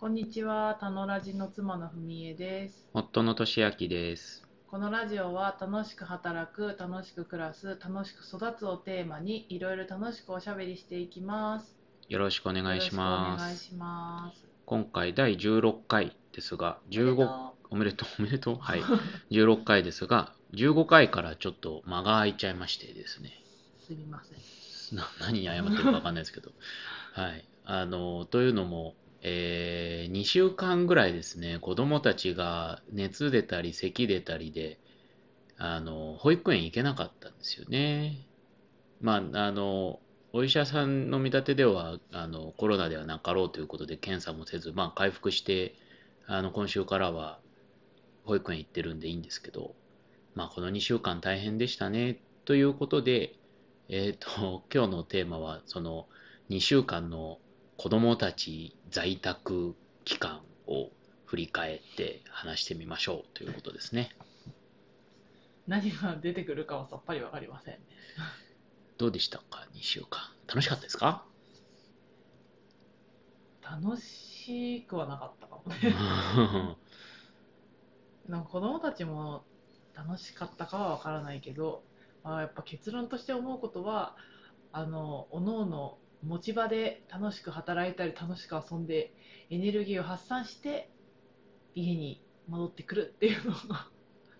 こんにちは、たのラジの妻のふみえです。夫の俊明です。このラジオは楽しく働く、楽しく暮らす、楽しく育つをテーマにいろいろ楽しくおしゃべりしていきます。よろしくお願いしよます。ろしくお願いします。今回第16回ですが、15おめでとおめでとう、おめでとう？はい。16回ですが、15回からちょっと間が空いちゃいましてですね。うすみません。な 何に謝ってるかわかんないですけど。はい。あの、というのも、えー、2週間ぐらいですね、子供たちが熱出たり、咳出たりで、あの、保育園行けなかったんですよね。まあ、あの、お医者さんの見立てでは、あの、コロナではなかろうということで、検査もせず、まあ、回復して、あの、今週からは、保育園行ってるんでいいんですけど、まあ、この2週間大変でしたね、ということで、えっと、今日のテーマは、その、2週間の子供たち在宅期間を振り返って話してみましょうということですね。何が出てくるかはさっぱりわかりませんね。どうでしたか ?2 週間。楽しかったですか？楽しくはなかったかもね。なんか子供たちも楽しかったかはわからないけど、まあ、やっぱ結論として思うことはあのおのおの持ち場で楽しく働いたり楽しく遊んでエネルギーを発散して家に戻ってくるっていうのが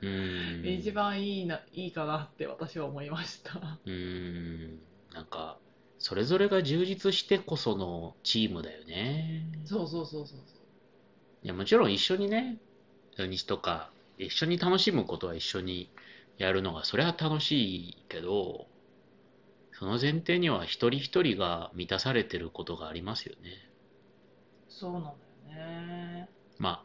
うーん。一番いいないいかなって私は思いました。うーん。なんか、それぞれが充実してこそのチームだよね。そうそうそうそういや、もちろん一緒にね、土日とか、一緒に楽しむことは一緒にやるのが、それは楽しいけど、その前提には一人一人が満たされてることがありますよね。そうなんだよね。まあ、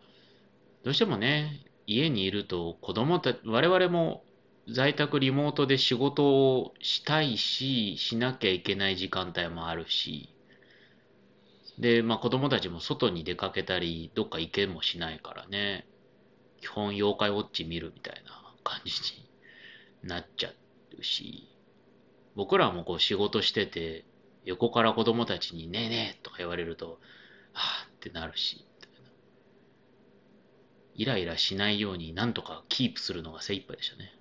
どうしてもね、家にいると子供た我々も在宅リモートで仕事をしたいし、しなきゃいけない時間帯もあるし、で、まあ子供たちも外に出かけたり、どっか行けもしないからね、基本妖怪ウォッチ見るみたいな感じになっちゃうし、僕らもこう仕事してて、横から子供たちにねえねえとか言われると、はぁってなるし。イライラしないようになんとかキープするのが精一杯でしたね。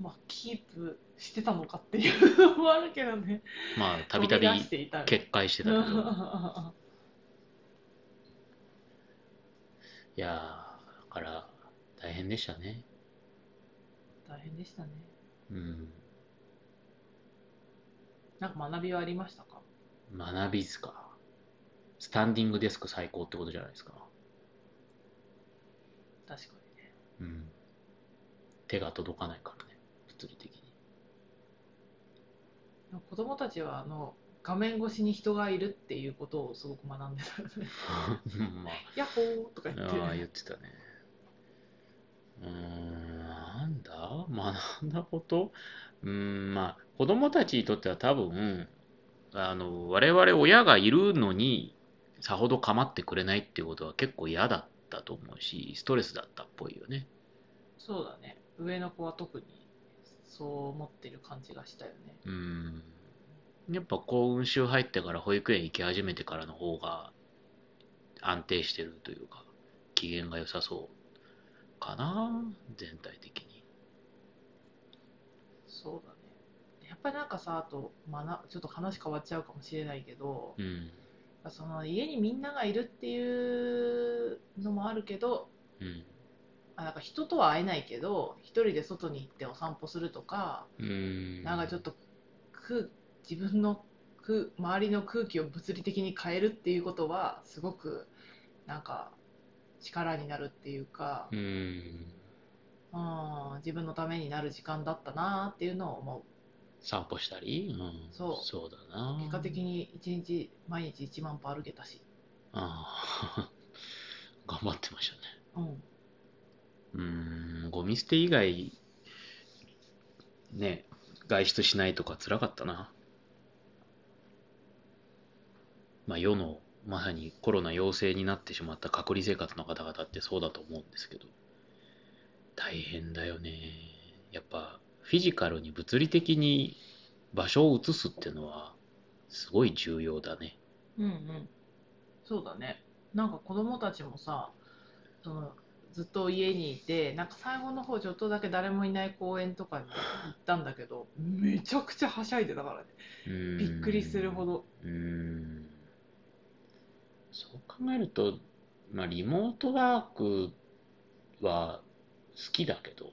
まあキープしてたのかっていうのもあるけどね。まあ、たびたび決壊してたけど。いやー、だから大変でしたね。大変でしたね。うん。なんか学びはありましたか？学びっすか？スタンディングデスク最高ってことじゃないですか。確かにね。うん。手が届かないからね、物理的に。子供たちはあの画面越しに人がいるっていうことをすごく学んでたよね。まあ、ヤッホーとか言って。ああ、言ってたね。うーん、学んだこと？うーん、まあ、子供たちにとっては多分、あの、我々親がいるのに、さほど構ってくれないっていうことは結構嫌だったと思うし、ストレスだったっぽいよね。そうだね。上の子は特にそう思ってる感じがしたよね。うーん。やっぱ今週入ってから保育園行き始めてからの方が安定してるというか、機嫌が良さそうかな、全体的に。そうだね。やっぱりなんかさ、あと、学ちょっと話変わっちゃうかもしれないけど、うん。その家にみんながいるっていうのもあるけど、うん。あなんか人とは会えないけど、一人で外に行ってお散歩するとか、うーん。なんかちょっと空自分の空周りの空気を物理的に変えるっていうことはすごくなんか力になるっていうか、うーん。うん、自分のためになる時間だったなっていうのを思散歩したり、うん。そうそうだな。う結果的に一日毎日1万歩歩けたし、ああ。頑張ってましたね。うん、うーん。ゴミ捨て以外、ね、外出しないとか辛かったな。まあ世の、まさにコロナ陽性になってしまった隔離生活の方々ってそうだと思うんですけど、大変だよね。やっぱ、フィジカルに物理的に場所を移すっていうのは、すごい重要だね。うんうん。そうだね。なんか子供たちもさそのずっと家にいてなんか最後の方ちょっとだけ誰もいない公園とかに行ったんだけどめちゃくちゃはしゃいでたからね。びっくりするほど。うーん。そう考えると、まあ、リモートワークは好きだけど、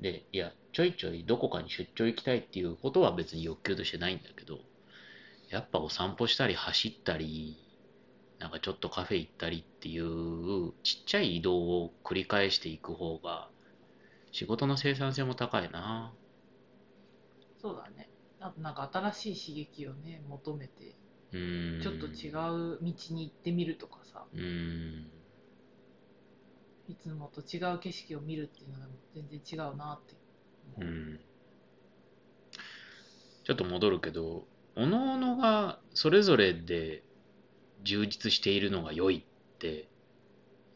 で、いや、ちょいちょいどこかに出張行きたいっていうことは別に欲求としてないんだけど、やっぱお散歩したり走ったり、なんかちょっとカフェ行ったりっていうちっちゃい移動を繰り返していく方が仕事の生産性も高いな。そうだねあとなんか新しい刺激をね求めて。ちょっと違う道に行ってみるとかさうーん。いつもと違う景色を見るっていうのが全然違うなってうんちょっと戻るけど、おのおのがそれぞれで充実しているのが良いって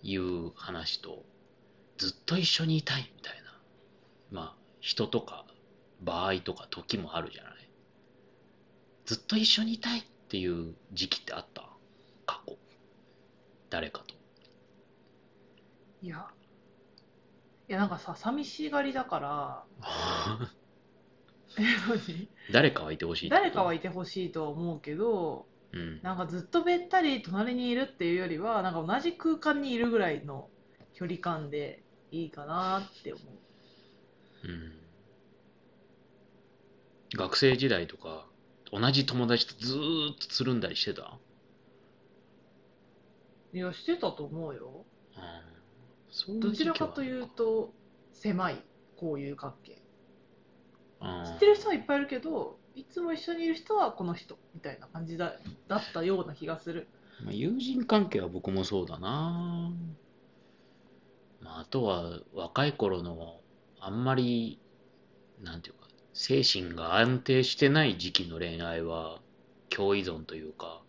いう話と、ずっと一緒にいたいみたいな、まあ、人とか場合とか時もあるじゃない。ずっと一緒にいたいっていう時期ってあった？過去。誰かと。いや。いやなんかさ寂しがりだから。え何？誰かはいてほしい誰かはいてほしいとは思うけどうん。なんかずっとべったり隣にいるっていうよりはなんか同じ空間にいるぐらいの距離感でいいかなって思う。うん。学生時代とか同じ友達とずーっとつるんだりしてた？いやしてたと思うよ。うどちらかというと狭い交友関係。知ってる人はいっぱいいるけどいつも一緒にいる人はこの人みたいな感じだだったような気がする。まあ、友人関係は僕もそうだな、まあ、あとは若い頃のあんまりなんていうか精神が安定してない時期の恋愛は共依存というか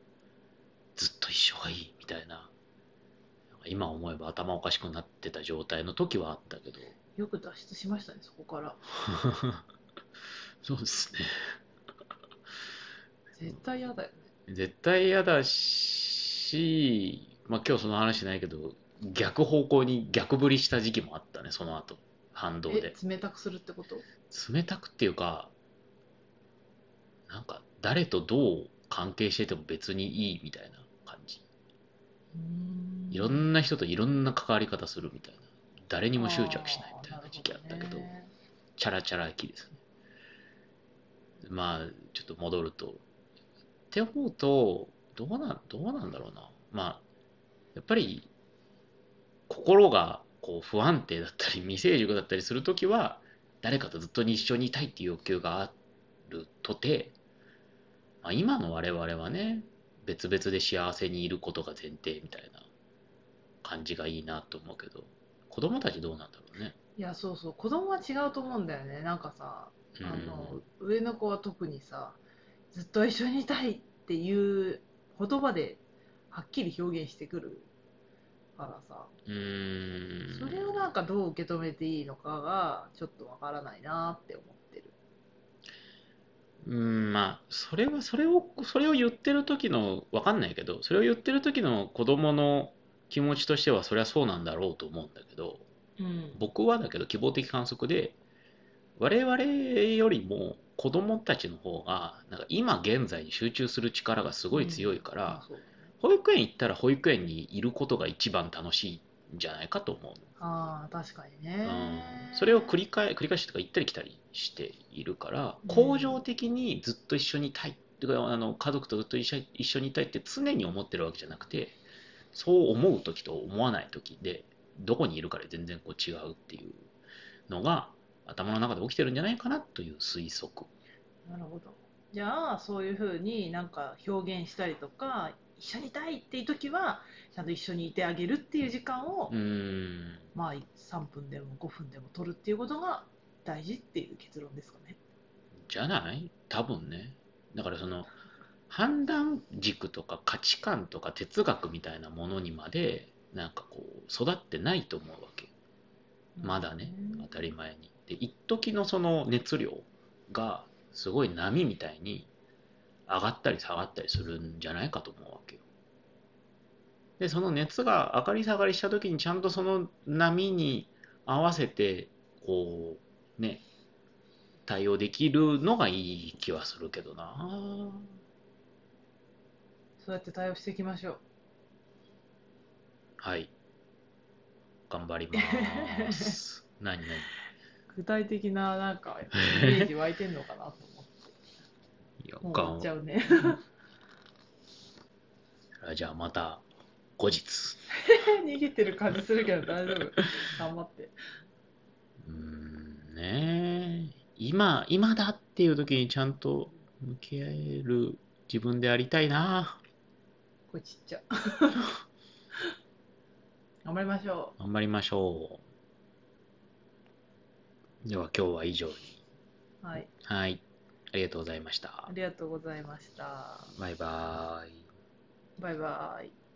ずっと一緒がいいみたいな今思えば頭おかしくなってた状態の時はあったけど。よく脱出しましたねそこから。そうですね。絶対嫌だよね。絶対嫌だし、まあ今日その話ないけど、逆方向に逆振りした時期もあったね、その後、反動えで。冷たくするってこと？冷たくっていうか、なんか誰とどう関係してても別にいいみたいな感じ。いろんな人といろんな関わり方するみたいな。誰にも執着しないみたいな時期あったけど、チャラチャラ期ですね。まあ、ちょっと戻ると。って思うと、どうなん、どうなんだろうな。まあ、やっぱり、心がこう不安定だったり、未成熟だったりするときは、誰かとずっと一緒にいたいっていう欲求があるとて、まあ、今の我々はね、別々で幸せにいることが前提みたいな感じがいいなと思うけど、子供たちどうなんだろうね。いやそうそう子供は違うと思うんだよねなんかさうんあの上の子は特にさずっと一緒にいたいっていう言葉ではっきり表現してくるからさうーん。それをなんかどう受け止めていいのかがちょっとわからないなって思ってるうん、まあ、それは、それを、それを言ってる時の、わかんないけど、それを言ってる時の子供の気持ちとしては、そりゃそうなんだろうと思うんだけど、うん。僕はだけど希望的観測で、我々よりも子供たちの方が、なんか今現在に集中する力がすごい強いから、うだね保育園行ったら保育園にいることが一番楽しいんじゃないかと思うの。ああ確かにね。うん。それを繰り返繰り返しとか行ったり来たりしているからうん。恒常的にずっと一緒にいたい。とかあの家族とずっと一緒一緒にいたいって常に思ってるわけじゃなくてそう思う時と思わない時でどこにいるかで全然こう違うっていうのが頭の中で起きてるんじゃないかなという推測。なるほどじゃあそういうふうになんか表現したりとか一緒にいたいっていう時はちゃんと一緒にいてあげるっていう時間を、まあ3分でも5分でも取るっていうことが大事っていう結論ですかねじゃない？多分ね。だからその判断軸とか価値観とか哲学みたいなものにまでなんかこう育ってないと思うわけ。まだね、当たり前に。で、一時のその熱量がすごい波みたいに上がったり下がったりするんじゃないかと思うわけよ。で、その熱が上がり下がりした時にちゃんとその波に合わせて、こう、ね、対応できるのがいい気はするけどな。そうやって対応していきましょう。はい。頑張ります。何何？具体的ななんかイメージ湧いてんのかなと思って。いや、もうがん終わっちゃうね。じゃあまた後日。逃げてる感じするけど大丈夫。頑張って。うーんねえ今、今だっていう時にちゃんと向き合える自分でありたいな。これちっちゃ。頑張りましょ頑張りましょう。では今日は以上に。う。はい。はい。ありがとうございましたあ。りがとうございました。バイバーイ。バイバイ。